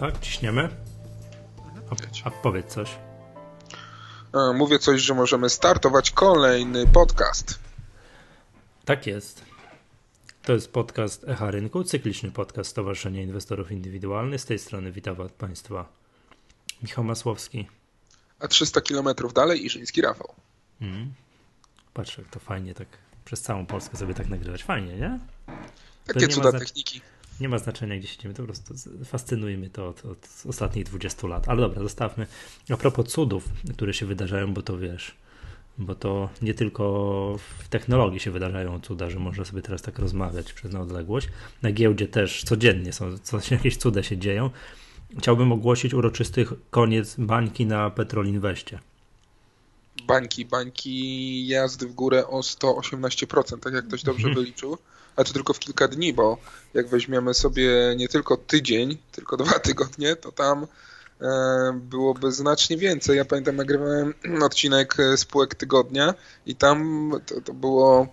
tak? Ciśniemy? A, a powiedz coś. A, mówię coś, że możemy startować kolejny podcast. Tak jest. To jest podcast Echa Rynku, cykliczny podcast Stowarzyszenia Inwestorów Indywidualnych. Z tej strony witam Państwa Michał Masłowski. A 300 km dalej Iżyński Rafał. Mm. Patrz, jak to fajnie tak przez całą Polskę sobie tak nagrywać. Fajnie, nie? Takie cuda techniki. Nie ma znaczenia, gdzie siedzimy, to po prostu fascynuje mnie to od, od, ostatnich 20 lat. Ale dobra, zostawmy. A propos cudów, które się wydarzają, bo to wiesz, bo to nie tylko w technologii się wydarzają cuda, że można sobie teraz tak rozmawiać przez na odległość. Na giełdzie też codziennie są, coś, jakieś cuda się dzieją. Chciałbym ogłosić uroczysty koniec bańki na Petrol Inweście. Bańki, bańki jazdy w górę o 118%, tak jak ktoś dobrze wyliczył a to tylko w kilka dni, bo jak weźmiemy sobie nie tylko tydzień, tylko dwa tygodnie, to tam e, byłoby znacznie więcej. Ja pamiętam, nagrywałem odcinek spółek tygodnia i tam to, to było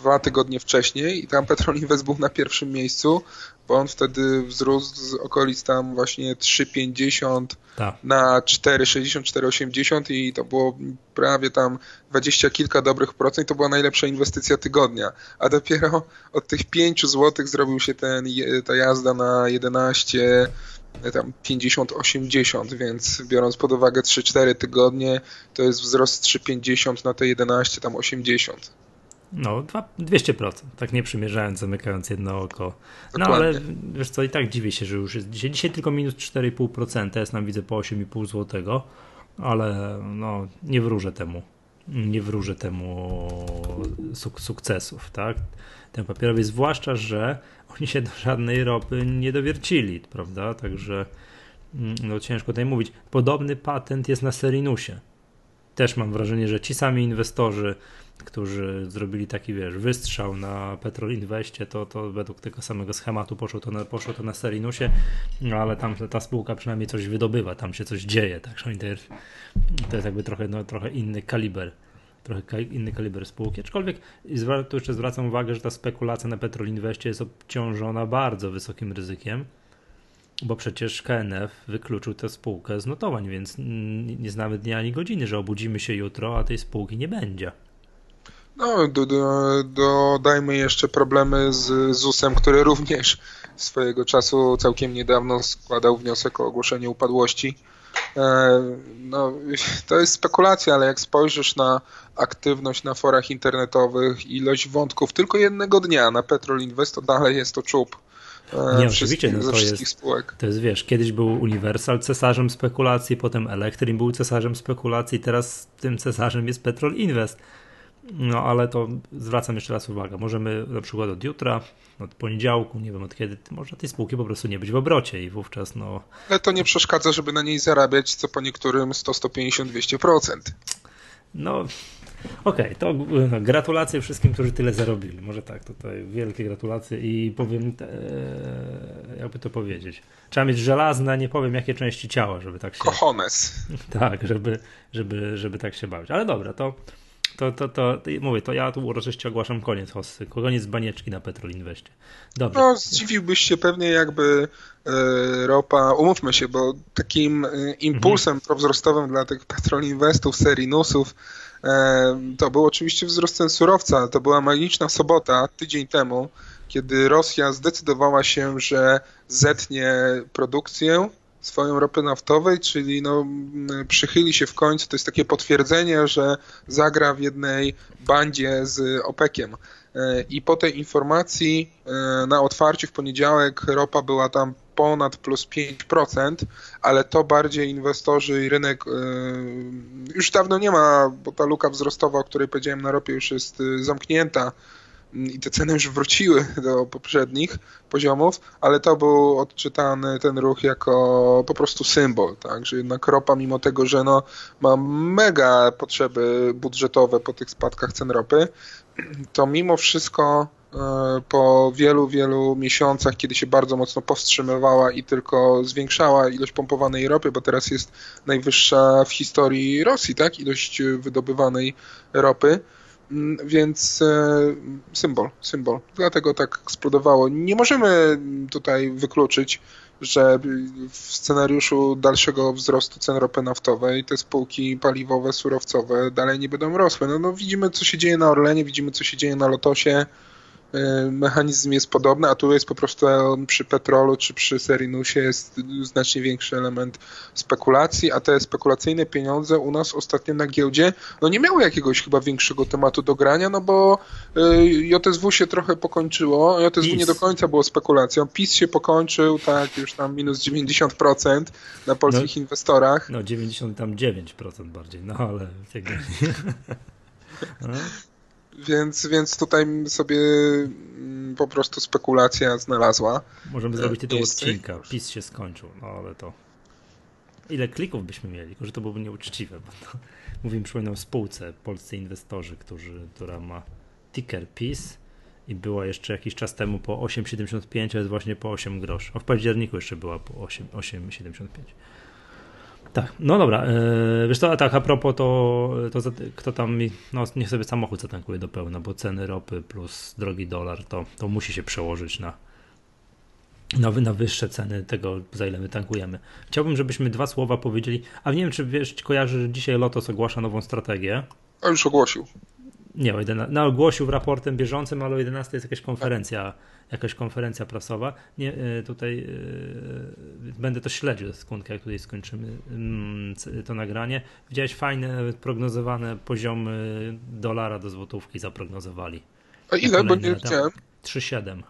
dwa tygodnie wcześniej i tam Petrol Invest był na pierwszym miejscu, bo on wtedy wzrósł z okolic tam właśnie 3,50 tak. na 4,60, 4,80 i to było prawie tam 20 kilka dobrych procent. To była najlepsza inwestycja tygodnia. A dopiero od tych 5 zł zrobił się ten, ta jazda na 11 tam 50-80, więc biorąc pod uwagę 3-4 tygodnie, to jest wzrost 3,50 na te 11, tam 80. No, 200%, tak nie przymierzając, zamykając jedno oko. No ale wiesz co, i tak dziwię się, że już jest dzisiaj, dzisiaj tylko minus 4,5%, jest nam widzę po 8,5 zł, ale no, nie wróżę temu, nie wróżę temu suk sukcesów, tak? Ten papierowy, zwłaszcza, że oni się do żadnej ropy nie dowiercili, prawda? Także mm, no ciężko tutaj mówić. Podobny patent jest na Serinusie. Też mam wrażenie, że ci sami inwestorzy którzy zrobili taki, wiesz, wystrzał na Petrol Investie, to, to według tego samego schematu poszło to na, poszło to na Serinusie, no ale tam ta spółka przynajmniej coś wydobywa, tam się coś dzieje, także to jest jakby trochę, no, trochę inny kaliber trochę inny kaliber spółki, aczkolwiek tu jeszcze zwracam uwagę, że ta spekulacja na Petrol Investie jest obciążona bardzo wysokim ryzykiem, bo przecież KNF wykluczył tę spółkę z notowań, więc nie znamy dnia ani godziny, że obudzimy się jutro, a tej spółki nie będzie. No, do, do, dodajmy jeszcze problemy z ZUS-em, który również swojego czasu całkiem niedawno składał wniosek o ogłoszenie upadłości. E, no, to jest spekulacja, ale jak spojrzysz na aktywność na forach internetowych, ilość wątków tylko jednego dnia na Petrol Invest, to dalej jest to czub. E, Nie, oczywiście, no to jest, spółek. to jest, wiesz, kiedyś był Universal cesarzem spekulacji, potem Elektrin był cesarzem spekulacji, teraz tym cesarzem jest Petrol Invest. No ale to zwracam jeszcze raz uwagę. Możemy na przykład od jutra, od poniedziałku, nie wiem od kiedy, może tej spółki po prostu nie być w obrocie i wówczas no. Ale to nie przeszkadza, żeby na niej zarabiać co po niektórym 100, 150, 200%. No. Okej, okay, to no, gratulacje wszystkim, którzy tyle zarobili. Może tak, tutaj wielkie gratulacje i powiem, te, jakby to powiedzieć. Trzeba mieć żelazne, nie powiem jakie części ciała, żeby tak się. Cojones. Tak, żeby, żeby, żeby tak się bawić. Ale dobra, to to, to, to, to mówię, to ja tu uroczyście ogłaszam koniec hossy, koniec banieczki na Petrol Investie. Dobrze. No, zdziwiłbyś się pewnie jakby e, ropa, umówmy się, bo takim e, impulsem mhm. prowzrostowym dla tych Petrol Investów, serii NUSów, e, to był oczywiście wzrost cen surowca. To była magiczna sobota, tydzień temu, kiedy Rosja zdecydowała się, że zetnie produkcję swoją ropy naftowej, czyli no, przychyli się w końcu, to jest takie potwierdzenie, że zagra w jednej bandzie z OPEC-iem. E, I po tej informacji e, na otwarciu w poniedziałek ropa była tam ponad plus 5%, ale to bardziej inwestorzy i rynek e, już dawno nie ma, bo ta luka wzrostowa, o której powiedziałem na ropie już jest zamknięta. I te ceny już wróciły do poprzednich poziomów, ale to był odczytany ten ruch jako po prostu symbol, tak, że jednak ropa mimo tego, że no, ma mega potrzeby budżetowe po tych spadkach cen ropy, to mimo wszystko po wielu, wielu miesiącach, kiedy się bardzo mocno powstrzymywała i tylko zwiększała ilość pompowanej ropy, bo teraz jest najwyższa w historii Rosji, tak, ilość wydobywanej ropy, Mm, więc e, symbol, symbol. Dlatego tak eksplodowało. Nie możemy tutaj wykluczyć, że w scenariuszu dalszego wzrostu cen ropy naftowej te spółki paliwowe, surowcowe dalej nie będą rosły. No, no widzimy, co się dzieje na Orlenie, widzimy, co się dzieje na Lotosie. Y, mechanizm jest podobny, a tu jest po prostu przy petrolu czy przy Serinusie jest znacznie większy element spekulacji, a te spekulacyjne pieniądze u nas ostatnio na giełdzie no nie miały jakiegoś chyba większego tematu do grania, no bo y, JSW się trochę pokończyło, JSW PiS. nie do końca było spekulacją, PiS się pokończył, tak, już tam minus 90% na polskich no, inwestorach. No 99% bardziej, no ale... no. Więc, więc tutaj sobie mm, po prostu spekulacja znalazła. Możemy zrobić tytuł odcinka. PiS się skończył, no ale to. Ile klików byśmy mieli? Tylko, że to byłoby nieuczciwe, bo to mówimy, przypominam, spółce, polscy inwestorzy, którzy, która ma ticker PiS i była jeszcze jakiś czas temu po 8,75, a jest właśnie po 8 groszy. A w październiku jeszcze była po 8,75. Tak, no dobra, yy, wiesz a tak a propos to, to kto tam, no niech sobie samochód zatankuje do pełna, bo ceny ropy plus drogi dolar, to, to musi się przełożyć na, na, na wyższe ceny tego, za ile my tankujemy. Chciałbym, żebyśmy dwa słowa powiedzieli, a nie wiem, czy wiesz, kojarzy, że dzisiaj Lotos ogłasza nową strategię. A już ogłosił. Nie, o 11, no, ogłosił w raportem bieżącym, ale o 11 jest jakaś konferencja jakaś konferencja prasowa. Nie, e, tutaj e, będę to śledził sekundkę, jak tutaj skończymy mm, to nagranie. Widziałeś fajne, prognozowane poziomy dolara do złotówki zaprognozowali. A ile? Bo nie widziałem. 3,7.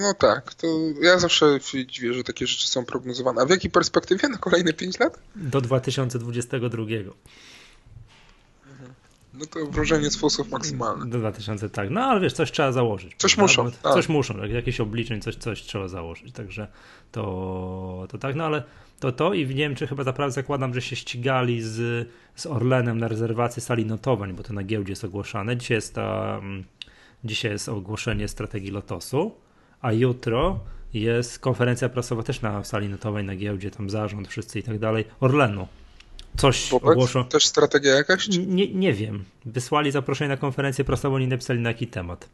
No tak, to ja zawsze się dziwię, że takie rzeczy są prognozowane. A w jakiej perspektywie na kolejne 5 lat? Do 2022. No to wrażenie z fusów maksymalne. Do 2000, tak. No ale wiesz, coś trzeba założyć. Coś prawda? muszą. Tak. Coś muszą, jakieś obliczeń, coś, coś trzeba założyć. Także to, to tak, no ale to to i w Niemczech chyba naprawdę zakładam, że się ścigali z, z Orlenem na rezerwacji sali notowań, bo to na giełdzie jest ogłoszone. Dzisiaj jest, ta, mm, dzisiaj jest ogłoszenie strategii Lotosu, a jutro jest konferencja prasowa też na sali notowej na giełdzie, tam zarząd, wszyscy i tak dalej, Orlenu coś Wobec? ogłoszą. Też strategia jakaś? Nie, nie wiem. Wysłali zaproszenie na konferencję prasową, nie napisali na jaki temat.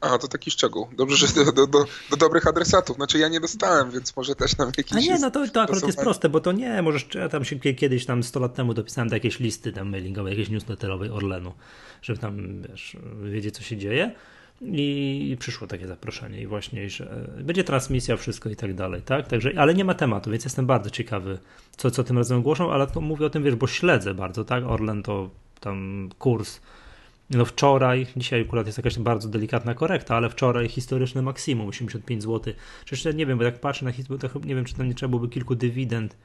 A, to taki szczegół. Dobrze, że do, do, do, do, dobrych adresatów. Znaczy ja nie dostałem, więc może też nam jakiś... A nie, no to, to akurat jest proste, bo to nie, możesz, ja tam się kiedyś tam 100 lat temu dopisałem do jakiejś listy tam mailingowej, jakiejś newsletterowej Orlenu, żeby tam, wiesz, wiedzieć co się dzieje. I przyszło takie zaproszenie i właśnie, że będzie transmisja, wszystko i tak dalej, tak? Także, ale nie ma tematu, więc jestem bardzo ciekawy, co, co tym razem ogłoszą, ale to mówię o tym, wiesz, bo śledzę bardzo, tak? Orlen to tam kurs, no wczoraj, dzisiaj akurat jest jakaś bardzo delikatna korekta, ale wczoraj historyczne maksimum, 85 zł. Przecież nie wiem, bo jak patrzę na historię, to nie wiem, czy tam nie trzeba byłoby kilku dywidend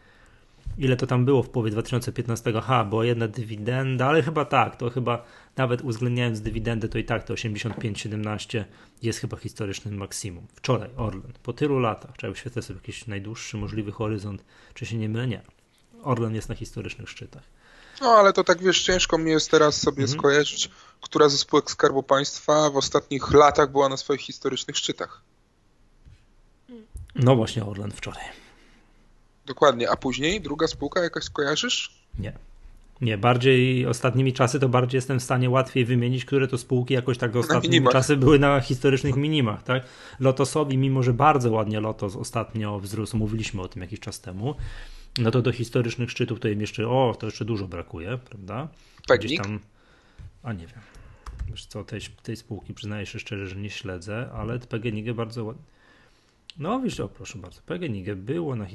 ile to tam było w połowie 2015, ha, była jedna dywidenda, ale chyba tak, to chyba nawet uwzględniając dywidendę, to i tak to 85-17 jest chyba historycznym maksimum. Wczoraj Orlen, po tylu latach, trzeba wyświetlać sobie jakiś najdłuższy możliwy horyzont, czy się nie mylę? Nie. Orlen jest na historycznych szczytach. No ale to tak wiesz, ciężko mi jest teraz sobie mhm. skojarzyć, która ze spółek Skarbu Państwa w ostatnich latach była na swoich historycznych szczytach. No właśnie Orlen wczoraj. Dokładnie, a później druga spółka jakaś skojarzysz? Nie. Nie, bardziej ostatnimi czasy to bardziej jestem w stanie łatwiej wymienić, które to spółki jakoś tak ostatnimi czasy były na historycznych minimach, tak? Lotosowi, mimo że bardzo ładnie Lotos ostatnio wzrósł, mówiliśmy o tym jakiś czas temu, no to do historycznych szczytów to im jeszcze, o, to jeszcze dużo brakuje, prawda? Gdzieś tam, a nie wiem. Wiesz co, tej, tej spółki przyznaję się szczerze, że nie śledzę, ale PGNiG bardzo ładnie no wiesz, o proszę bardzo, PGNiG było na,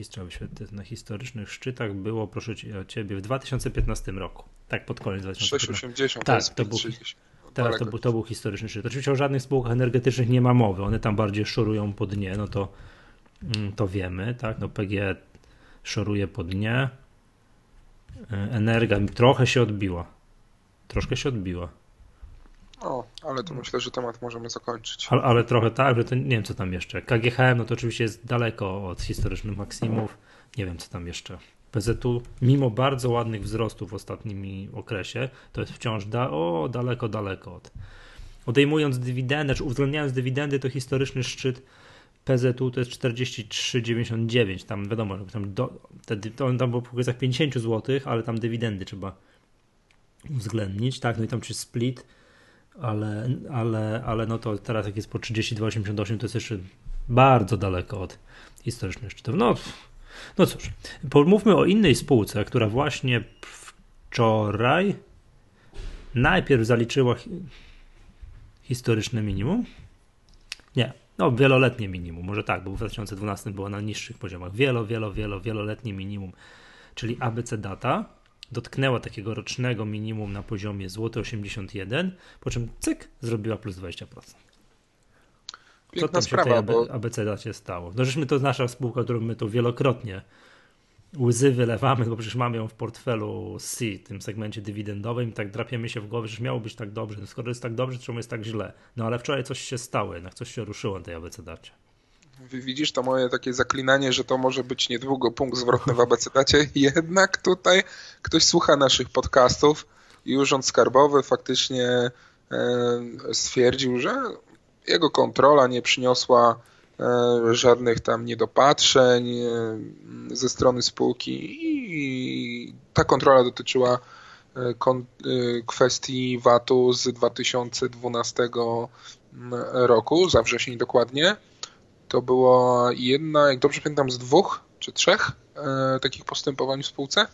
na historycznych szczytach, było proszę Ciebie w 2015 roku, tak pod koniec 2015. 680, tak, to, to był, teraz to, to był historyczny szczyt. Oczywiście o żadnych spółkach energetycznych nie ma mowy, one tam bardziej szorują po dnie, no to, mm, to wiemy, tak, no PG szoruje po dnie, e, Energa trochę się odbiła, troszkę się odbiła. O, ale to myślę, że temat możemy zakończyć. Ale, ale, trochę tak, że to nie wiem co tam jeszcze. KGHM no to oczywiście jest daleko od historycznych maksimów. Nie wiem co tam jeszcze. PZU, mimo bardzo ładnych wzrostów w ostatnim okresie, to jest wciąż da o, daleko, daleko od. Odejmując dywidendę, czy uwzględniając dywidendy, to historyczny szczyt PZU to jest 43,99. Tam wiadomo, że tam, do, te, tam było okolicach 50 zł, ale tam dywidendy trzeba uwzględnić, tak, no i tam czy split, ale, ale, ale no to teraz jak jest po 32,88 to jest jeszcze bardzo daleko od historycznych szczytów. No, no cóż, pomówmy o innej spółce, która właśnie wczoraj najpierw zaliczyła historyczne minimum. Nie, no wieloletnie minimum, może tak, bo w 2012 było na niższych poziomach. Wielo, wielo, wielo, wieloletnie minimum, czyli ABC Data dotknęła takiego rocznego minimum na poziomie złoty 81, po czym cyk, zrobiła plus 20%. Piękna Co tam sprawa, się tej bo... Dacie stało? No żeśmy to nasza spółka, którą my tu wielokrotnie łzy wylewamy, bo przecież mamy ją w portfelu C, w tym segmencie dywidendowym i tak drapiemy się w głowę, że miało być tak dobrze. No skoro jest tak dobrze, to czemu jest tak źle? No ale wczoraj coś się stało, jednak coś się ruszyło na tej dacie. Widzisz to moje takie zaklinanie, że to może być niedługo punkt zwrotny w dacie. Jednak tutaj ktoś słucha naszych podcastów i Urząd Skarbowy faktycznie e, stwierdził, że jego kontrola nie przyniosła E, żadnych tam niedopatrzeń e, ze strony spółki i ta kontrola dotyczyła kwestii VAT-u z 2012 roku, za wrzesień dokładnie. To była jedna, jak dobrze pamiętam, z dwóch czy trzech takich postępowań w spółce.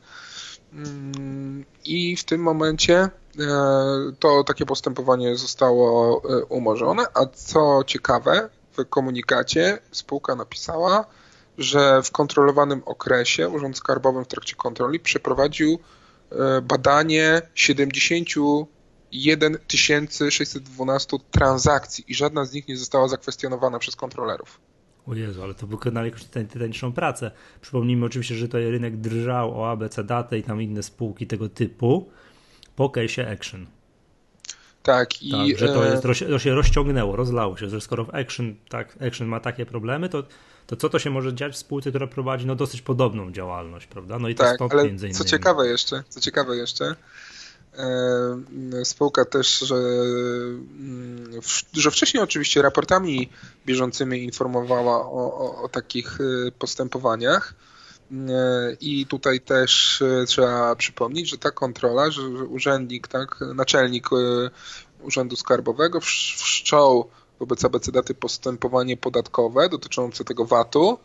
Mm, I w tym momencie to takie postępowanie zostało umorzone, a co ciekawe, komunikacie spółka napisała, że w kontrolowanym okresie Urząd Skarbowy w trakcie kontroli przeprowadził e, badanie 71 612 transakcji i żadna z nich nie została zakwestionowana przez kontrolerów. O Jezu, ale to wykonali jakąś tytaniczną pracę. Przypomnijmy oczywiście, że tutaj rynek drżał o ABC Datę i tam inne spółki tego typu po case Action. Tak, i. Tak, że to, jest, to się rozciągnęło, rozlało się, że skoro Action, tak, Action ma takie problemy, to, to co to się może dziać w spółce, która prowadzi no, dosyć podobną działalność, prawda? No i to tak, ale między innymi. Co ciekawe jeszcze, co ciekawe jeszcze, e, spółka też, że, mm, że wcześniej oczywiście raportami bieżącymi informowała o, o, o takich e, postępowaniach. E, I tutaj też e, trzeba przypomnieć, że ta kontrola, że urzędnik, tak, naczelnik e, Urzędu Skarbowego wszczął wobec ABC daty postępowanie podatkowe dotyczące tego VAT-u,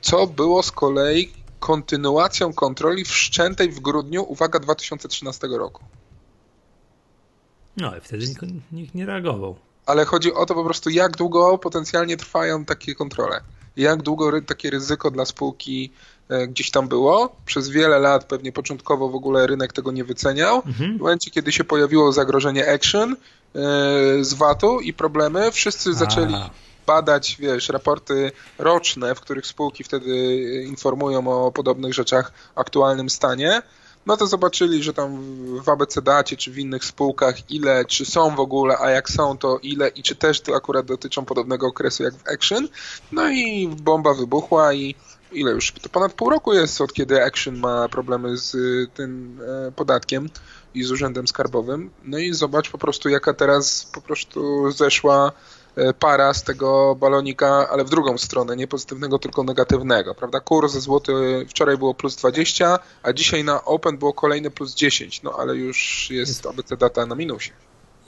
co było z kolei kontynuacją kontroli wszczętej w grudniu, uwaga, 2013 roku. No i wtedy nikt, nikt nie reagował. Ale chodzi o to po prostu, jak długo potencjalnie trwają takie kontrole jak długo takie ryzyko dla spółki e, gdzieś tam było. Przez wiele lat, pewnie początkowo w ogóle rynek tego nie wyceniał. Mhm. W momencie, kiedy się pojawiło zagrożenie action e, z VAT-u i problemy, wszyscy zaczęli badać, wiesz, raporty roczne, w których spółki wtedy informują o podobnych rzeczach, aktualnym stanie no to zobaczyli, że tam w ABCDacie czy w innych spółkach ile, czy są w ogóle, a jak są, to ile i czy też to akurat dotyczą podobnego okresu jak w Action. No i bomba wybuchła i ile już? To ponad pół roku jest od kiedy Action ma problemy z y, tym e, podatkiem i z urzędem skarbowym. No i zobacz po prostu jaka teraz po prostu zeszła E, para z tego balonika, ale w drugą stronę, nie pozytywnego, tylko negatywnego, prawda? Kurs złoty wczoraj było plus 20, a dzisiaj na Open było kolejne plus 10, no ale już jest, jest. ABC data na minusie.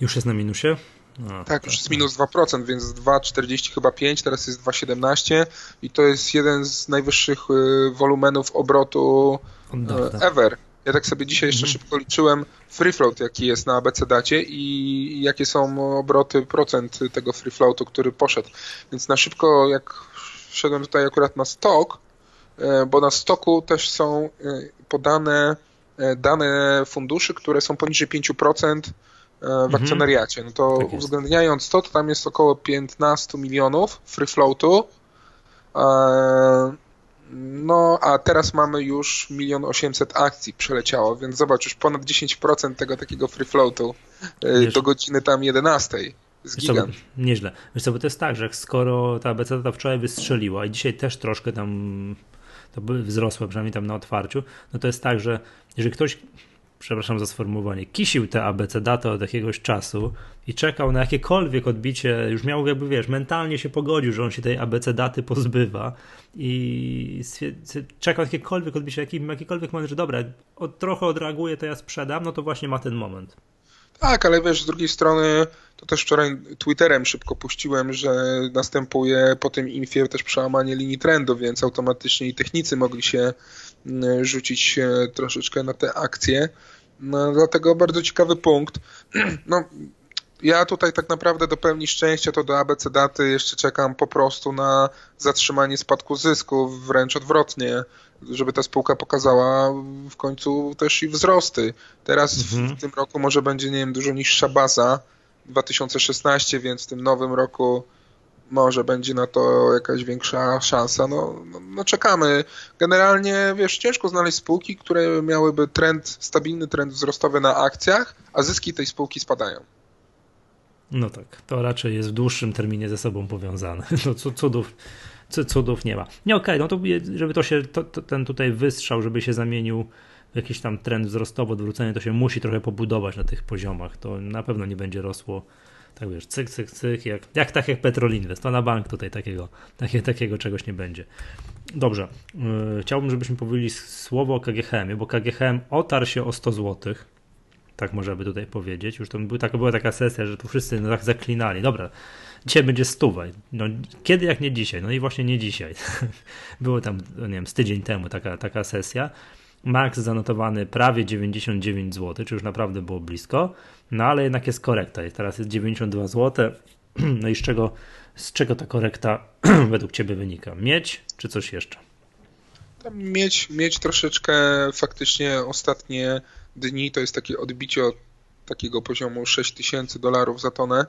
Już jest na minusie? No, tak, już jest minus 2%, więc 2,40 chyba 5, teraz jest 2,17 i to jest jeden z najwyższych e, wolumenów obrotu e, ever ja tak sobie dzisiaj jeszcze mhm. szybko liczyłem free float, jaki jest na ABC dacie i jakie są obroty, procent tego free floatu, który poszedł. Więc na szybko, jak wszedłem tutaj akurat na stok, e, bo na stoku też są e, podane e, dane funduszy, które są poniżej 5% w mhm. akcjonariacie. No to tak uwzględniając to, to tam jest około 15 milionów free floatu. No, a teraz mamy już milion osiemset akcji przeleciało, więc zobacz, już ponad 10% tego takiego free floatu e, Wiesz, do godziny tam 11. Z gigant. Co, nieźle. Wiesz co, bo to jest tak, że skoro ta BC ta wczoraj wystrzeliła i dzisiaj też troszkę tam to by wzrosła, przynajmniej tam na otwarciu, no to jest tak, że jeżeli ktoś przepraszam za sformułowanie, kisił te ABC datę od jakiegoś czasu i czekał na jakiekolwiek odbicie, już miał jakby, wiesz, mentalnie się pogodził, że on się tej ABC daty pozbywa i czekał na jakiekolwiek odbicie, jakikolwiek moment, że dobra, od, trochę odreaguje, to ja sprzedam, no to właśnie ma ten moment. Tak, ale wiesz, z drugiej strony to też wczoraj Twitterem szybko puściłem, że następuje po tym infie też przełamanie linii trendu, więc automatycznie i technicy mogli się rzucić troszeczkę na te akcje. No, dlatego bardzo ciekawy punkt. No, ja tutaj tak naprawdę do pełni szczęścia to do ABC daty jeszcze czekam po prostu na zatrzymanie spadku zysków, wręcz odwrotnie, żeby ta spółka pokazała w końcu też i wzrosty. Teraz mhm. w tym roku może będzie, nie wiem, dużo niższa baza 2016, więc w tym nowym roku może będzie na to jakaś większa szansa. No, no, no, czekamy. Generalnie, wiesz, ciężko znaleźć spółki, które miałyby trend, stabilny trend wzrostowy na akcjach, a zyski tej spółki spadają. No tak, to raczej jest w dłuższym terminie ze sobą powiązane. No cudów, cudów nie ma. Nie, okej, okay, no to żeby to się, to, to, ten tutaj wystrzał, żeby się zamienił jakiś tam trend wzrostowy, odwrócenie, to się musi trochę pobudować na tych poziomach. To na pewno nie będzie rosło tak wiesz, cyk, cyk, cyk, jak, jak tak jak Petrol Invest, na bank tutaj takiego, takie, takiego czegoś nie będzie. Dobrze, yy, chciałbym, żebyśmy powiedzieli słowo o KGHM, bo KGHM otarł się o 100 złotych tak można by tutaj powiedzieć. Już to był, tak, była taka sesja, że tu wszyscy no, tak zaklinali. Dobra, dzisiaj będzie stuwa. No, kiedy jak nie dzisiaj? No i właśnie nie dzisiaj. Było tam, no nie wiem, z tydzień temu taka, taka sesja. Max zanotowany prawie 99 zł, czy już naprawdę było blisko, no ale jednak jest korekta. Teraz jest 92 zł. No i z czego, z czego ta korekta według Ciebie wynika? Mieć czy coś jeszcze? mieć, mieć troszeczkę faktycznie ostatnie dni to jest takie odbicie od takiego poziomu 6000 dolarów za tonę.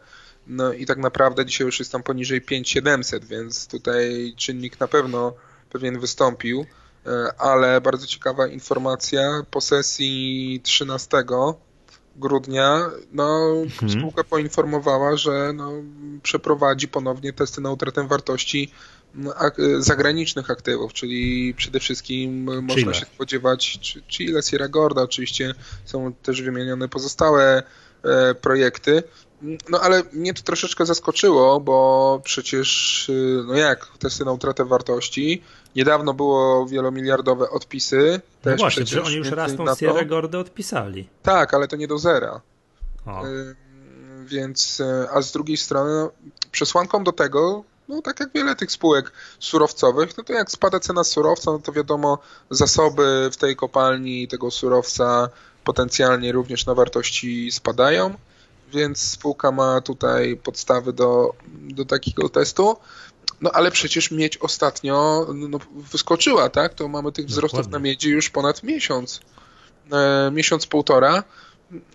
No i tak naprawdę dzisiaj już jest tam poniżej 5700, więc tutaj czynnik na pewno pewien wystąpił, ale bardzo ciekawa informacja po sesji 13 grudnia no, mhm. spółka poinformowała, że no, przeprowadzi ponownie testy na utratę wartości zagranicznych aktywów, czyli przede wszystkim Chile. można się spodziewać Chile, Sierra Gorda, oczywiście są też wymienione pozostałe e, projekty. No ale mnie to troszeczkę zaskoczyło, bo przecież, y, no jak, testy na utratę wartości, niedawno było wielomiliardowe odpisy. No też właśnie, że oni już raz tą Sierra Gordę odpisali. Tak, ale to nie do zera. O. Y, więc, y, a z drugiej strony, no, przesłanką do tego no tak jak wiele tych spółek surowcowych, no to jak spada cena surowca, no to wiadomo, zasoby w tej kopalni tego surowca potencjalnie również na wartości spadają, więc spółka ma tutaj podstawy do, do takiego testu. No ale przecież miedź ostatnio no, wyskoczyła, tak? To mamy tych wzrostów Dokładnie. na miedzi już ponad miesiąc. E, miesiąc, półtora.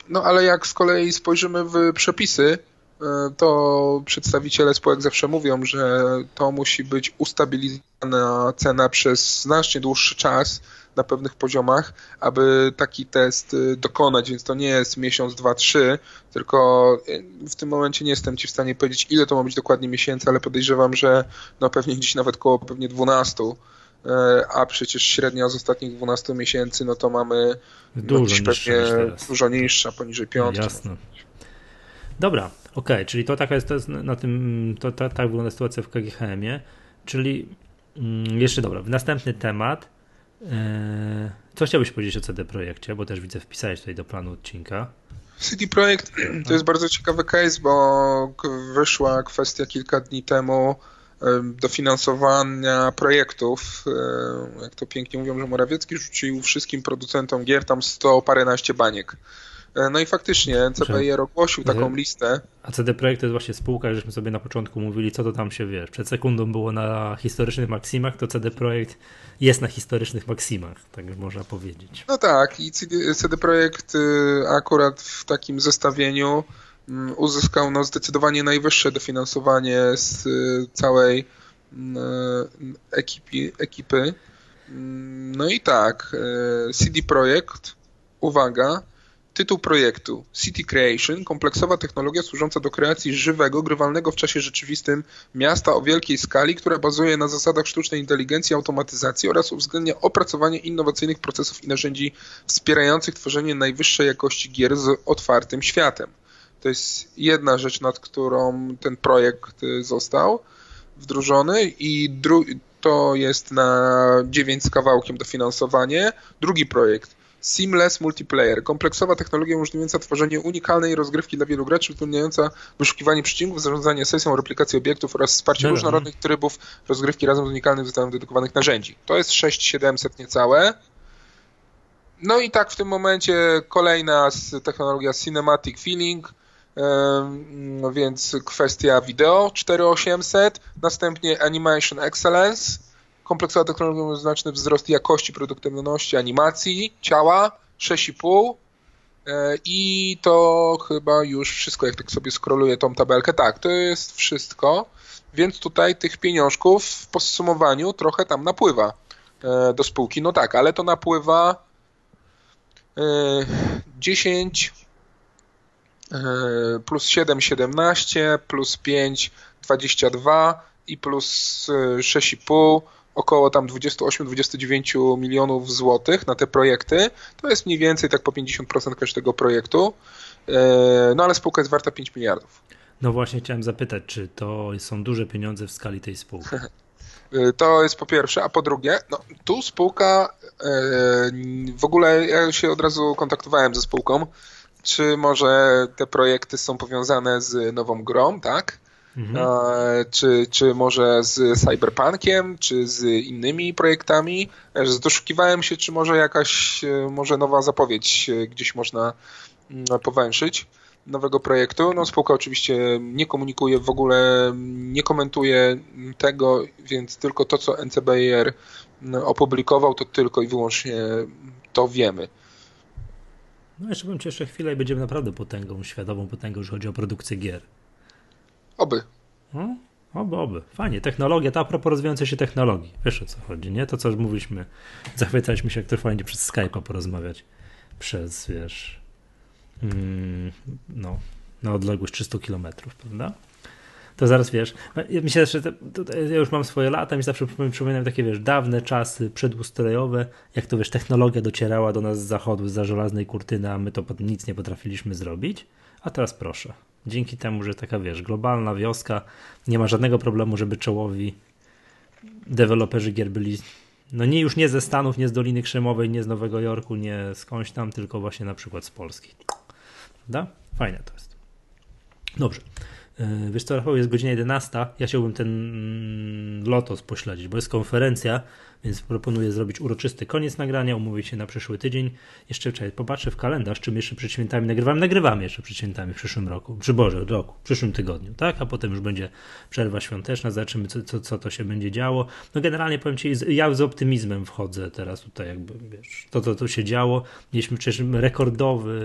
No ale jak z kolei spojrzymy w przepisy, E, to przedstawiciele spółek zawsze mówią, że to musi być ustabilizowana cena przez znacznie dłuższy czas na pewnych poziomach, aby taki test e, dokonać, więc to nie jest miesiąc, dwa, trzy, tylko e, w tym momencie nie jestem Ci w stanie powiedzieć, ile to ma być dokładnie miesięcy, ale podejrzewam, że no pewnie gdzieś nawet koło pewnie 12, a przecież średnia z ostatnich 12 miesięcy, no to mamy dużo no, niższa pewnie dużo niższa, poniżej piątki. Jasne. Dobra, ok, czyli to taka jest, to jest na tym, to, to, tak wygląda sytuacja w KGHM-ie, czyli mm, jeszcze dobra, następny temat. E, co chciałbyś powiedzieć o CD Projekcie, bo też widzę wpisałeś tutaj do planu odcinka. CD Projekt to jest bardzo ciekawy case, bo wyszła kwestia kilka dni temu dofinansowania projektów. Jak to pięknie mówią, że Morawiecki rzucił wszystkim producentom gier tam 100 paręnaście baniek. E, no i faktycznie CPIR ogłosił taką listę. A CD Projekt to jest właśnie spółka, żeśmy sobie na początku mówili, co to tam się wiesz. Przed sekundą było na historycznych maksimach, to CD Projekt jest na historycznych maksimach, tak można powiedzieć. No tak, i CD, Projekt y, akurat w takim zestawieniu mm, uzyskał no, zdecydowanie najwyższe dofinansowanie z y, całej mm, ekipy. ekipy. Mm, no i tak, y, CD Projekt, uwaga, Tytuł projektu City Creation, kompleksowa technologia służąca do kreacji żywego, grywalnego w czasie rzeczywistym miasta o wielkiej skali, która bazuje na zasadach sztucznej inteligencji, automatyzacji oraz uwzględnia opracowanie innowacyjnych procesów i narzędzi wspierających tworzenie najwyższej jakości gier z otwartym światem. To jest jedna rzecz, nad którą ten projekt został wdrożony i to jest na 9 z kawałkiem dofinansowanie. Drugi projekt Seamless Multiplayer. Kompleksowa technologia umożliwiająca tworzenie unikalnej rozgrywki dla wielu graczy, utrudniająca wyszukiwanie przycisków, zarządzanie sesją, replikację obiektów oraz wsparcie no, różnorodnych trybów rozgrywki razem z unikalnym zestawem dedykowanych narzędzi. To jest 6700 niecałe. No i tak w tym momencie kolejna technologia Cinematic Feeling, no więc kwestia wideo 4800, następnie Animation Excellence, kompleksowa technologia znaczny wzrost jakości, produktywności animacji, ciała 6,5 e, i to chyba już wszystko, jak tak sobie skroluję tą tabelkę. Tak, to jest wszystko, więc tutaj tych pieniążków w podsumowaniu trochę tam napływa e, do spółki. No tak, ale to napływa 10 e, plus 7, 17, plus 5, 22 i plus 6,5 około tam 28-29 milionów złotych na te projekty. To jest mniej więcej tak po 50% każdego projektu. E, no ale spółka jest warta 5 miliardów. No właśnie chciałem zapytać, czy to są duże pieniądze w skali tej spółki? E, to jest po pierwsze, a po drugie, no, tu spółka, e, w ogóle ja się od razu kontaktowałem ze spółką, czy może te projekty są powiązane z nową grą, tak? Mhm. Czy, czy może z Cyberpunkiem, czy z innymi projektami. Doszukiwałem się, czy może jakaś e, może nowa zapowiedź e, gdzieś można mm, powęszyć nowego projektu. No, spółka oczywiście nie komunikuje, w ogóle nie komentuje tego, więc tylko to, co NCBR mm, opublikował, to tylko i wyłącznie to wiemy. No jeszcze bym cię jeszcze chwilę i będziemy naprawdę potęgą, światową potęgą, jeżeli chodzi o produkcję gier. Oby. No, oby, oby. Fajnie. Technologia, to a propos rozwijającej się technologii. Wiesz o co chodzi, nie? To, co już mówiliśmy. Zachwycaliśmy się, jak to fajnie przez Skype'a porozmawiać. Przez, wiesz, mm, no, na odległość 300 kilometrów, prawda? To zaraz wiesz, myślę, że ja już mam swoje lata, mi zawsze przypominam takie, wiesz, dawne czasy przedustrojowe, jak to wiesz, technologia docierała do nas z zachodu, za żelaznej kurtyny, a my to nic nie potrafiliśmy zrobić. A teraz proszę. Dzięki temu, że taka wiesz, globalna wioska, nie ma żadnego problemu, żeby czołowi deweloperzy gier byli no nie już nie ze Stanów, nie z Doliny Krzemowej, nie z Nowego Jorku, nie skądś tam, tylko właśnie na przykład z Polski. Prawda? Fajne to jest. Dobrze. E, wiesz co, Rafał, jest godzina 11. Ja chciałbym ten mm, Lotos pośledzić, bo jest konferencja, więc proponuję zrobić uroczysty koniec nagrania, umówić się na przyszły tydzień. Jeszcze czekaj, popatrzę w kalendarz, czym jeszcze przed świętami nagrywam. Nagrywamy jeszcze przed świętami w przyszłym roku, przy Boże, roku, w przyszłym tygodniu, tak? A potem już będzie przerwa świąteczna, zobaczymy, co, co, co to się będzie działo. No generalnie powiem Ci, ja z optymizmem wchodzę teraz tutaj, jakby, wiesz, to, co tu się działo. Mieliśmy przecież rekordowy,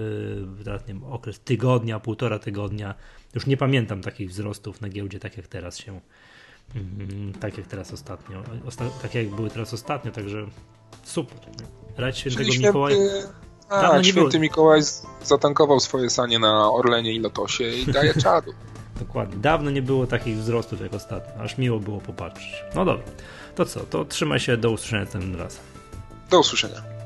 teraz nie wiem, okres tygodnia, półtora tygodnia. Już nie pamiętam takich wzrostów na giełdzie, tak jak teraz się Mhm, tak jak teraz ostatnio. Osta tak jak były teraz ostatnio, także super. Rać świętego Czyli Mikołaja. A, święty było... Mikołaj zatankował swoje sanie na Orlenie i Lotosie i daje czadu. Dokładnie. Dawno nie było takich wzrostów jak ostatnio. Aż miło było popatrzeć. No dobra. To co? To trzymaj się. Do usłyszenia tym razem. Do usłyszenia.